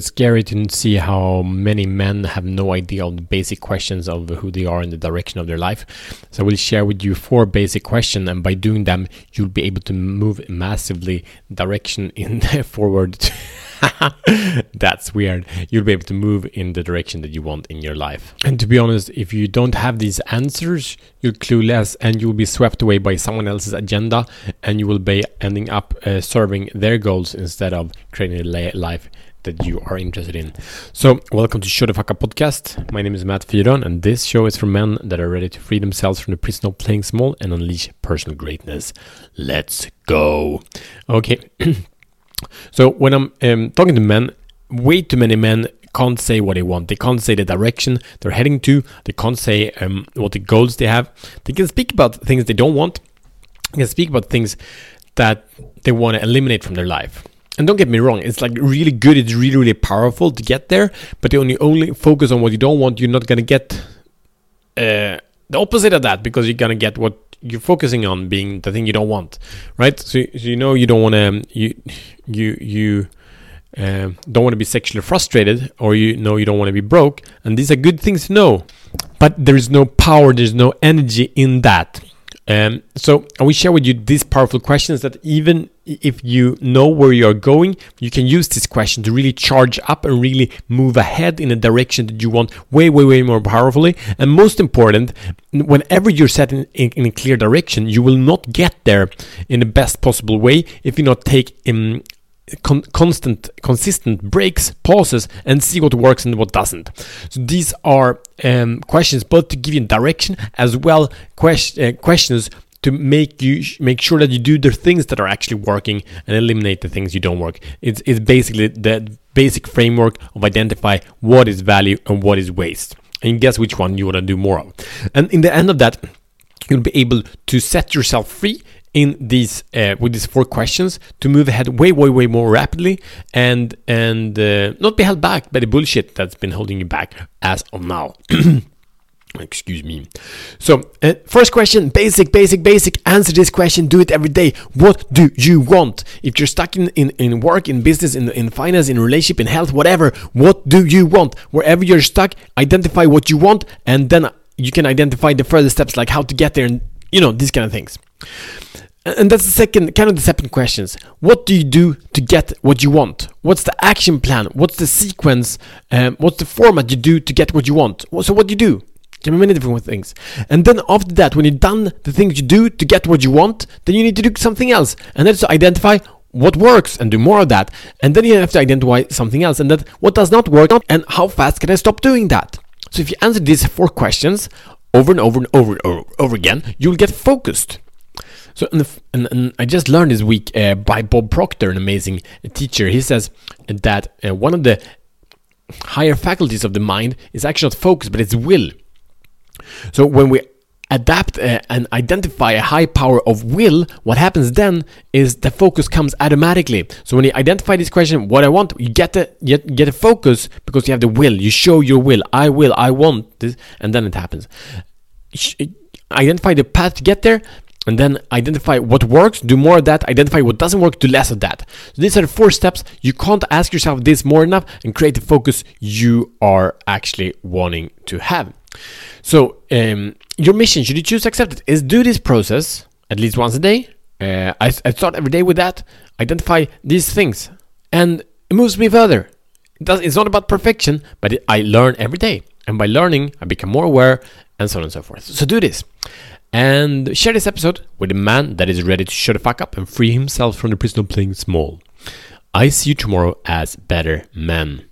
It's scary to see how many men have no idea of the basic questions of who they are in the direction of their life. So I will share with you four basic questions, and by doing them, you'll be able to move massively direction in forward. That's weird. You'll be able to move in the direction that you want in your life. And to be honest, if you don't have these answers, you're clueless and you'll be swept away by someone else's agenda and you will be ending up uh, serving their goals instead of creating a life that you are interested in. So, welcome to Show the Fuck Up podcast. My name is Matt Fyron, and this show is for men that are ready to free themselves from the prison of playing small and unleash personal greatness. Let's go. Okay. so, when I'm um, talking to men, way too many men can't say what they want. They can't say the direction they're heading to. They can't say um, what the goals they have. They can speak about things they don't want. They can speak about things that they want to eliminate from their life and don't get me wrong, it's like really good, it's really, really powerful to get there, but when you only focus on what you don't want, you're not gonna get uh, the opposite of that because you're gonna get what you're focusing on being the thing you don't want, right? So, so you know you don't want to you you you uh, don't want to be sexually frustrated, or you know you don't want to be broke, and these are good things to know. But there is no power, there's no energy in that. Um, so I will share with you these powerful questions that even if you know where you're going, you can use this question to really charge up and really move ahead in a direction that you want way, way, way more powerfully. And most important, whenever you're set in, in, in a clear direction, you will not get there in the best possible way if you not take um, con- constant, consistent breaks, pauses, and see what works and what doesn't. So these are um, questions both to give you direction as well question, uh, questions to make you make sure that you do the things that are actually working and eliminate the things you don't work. It's it's basically the basic framework of identify what is value and what is waste, and guess which one you want to do more of. And in the end of that, you'll be able to set yourself free in these uh, with these four questions to move ahead way way way more rapidly and and uh, not be held back by the bullshit that's been holding you back as of now excuse me. So uh, first question basic basic basic. Answer this question do it every day. What do you want? If you're stuck in in, in work in business in, in finance in relationship in health whatever what do you want? Wherever you're stuck identify what you want and then you can identify the further steps like how to get there and you know these kind of things. And that's the second kind of the second questions. What do you do to get what you want? What's the action plan? What's the sequence? Um, what's the format you do to get what you want? So what do you do can be many different things. And then after that when you've done the things you do to get what you want then you need to do something else. And that's to identify what works and do more of that. And then you have to identify something else. And that what does not work and how fast can i stop doing that? So if you answer these four questions over and over and over and over, again you'll get focused. So, and, and, and, I just learned this week uh, by Bob Proctor, an amazing teacher. He says that uh, one of the higher faculties of the mind is actually not focus, but it's will. So, when we adapt and identify a high power of will, what happens then is the focus comes automatically. So when you identify this question, what I want, you get the get, get a focus because you have the will. You show your will. I will. I want this, and then it happens. Identify the path to get there, and then identify what works, do more of that, identify what doesn't work, do less of that. So these are the four steps. You can't ask yourself this more enough and create the focus you are actually wanting to have. So um, your mission, should you choose to accept it, is do this process at least once a day. Uh, I, I start every day with that. Identify these things, and it moves me further. It does, it's not about perfection, but it, I learn every day, and by learning, I become more aware, and so on and so forth. So do this and share this episode with a man that is ready to shut the fuck up and free himself from the prison of playing small. I see you tomorrow as better men.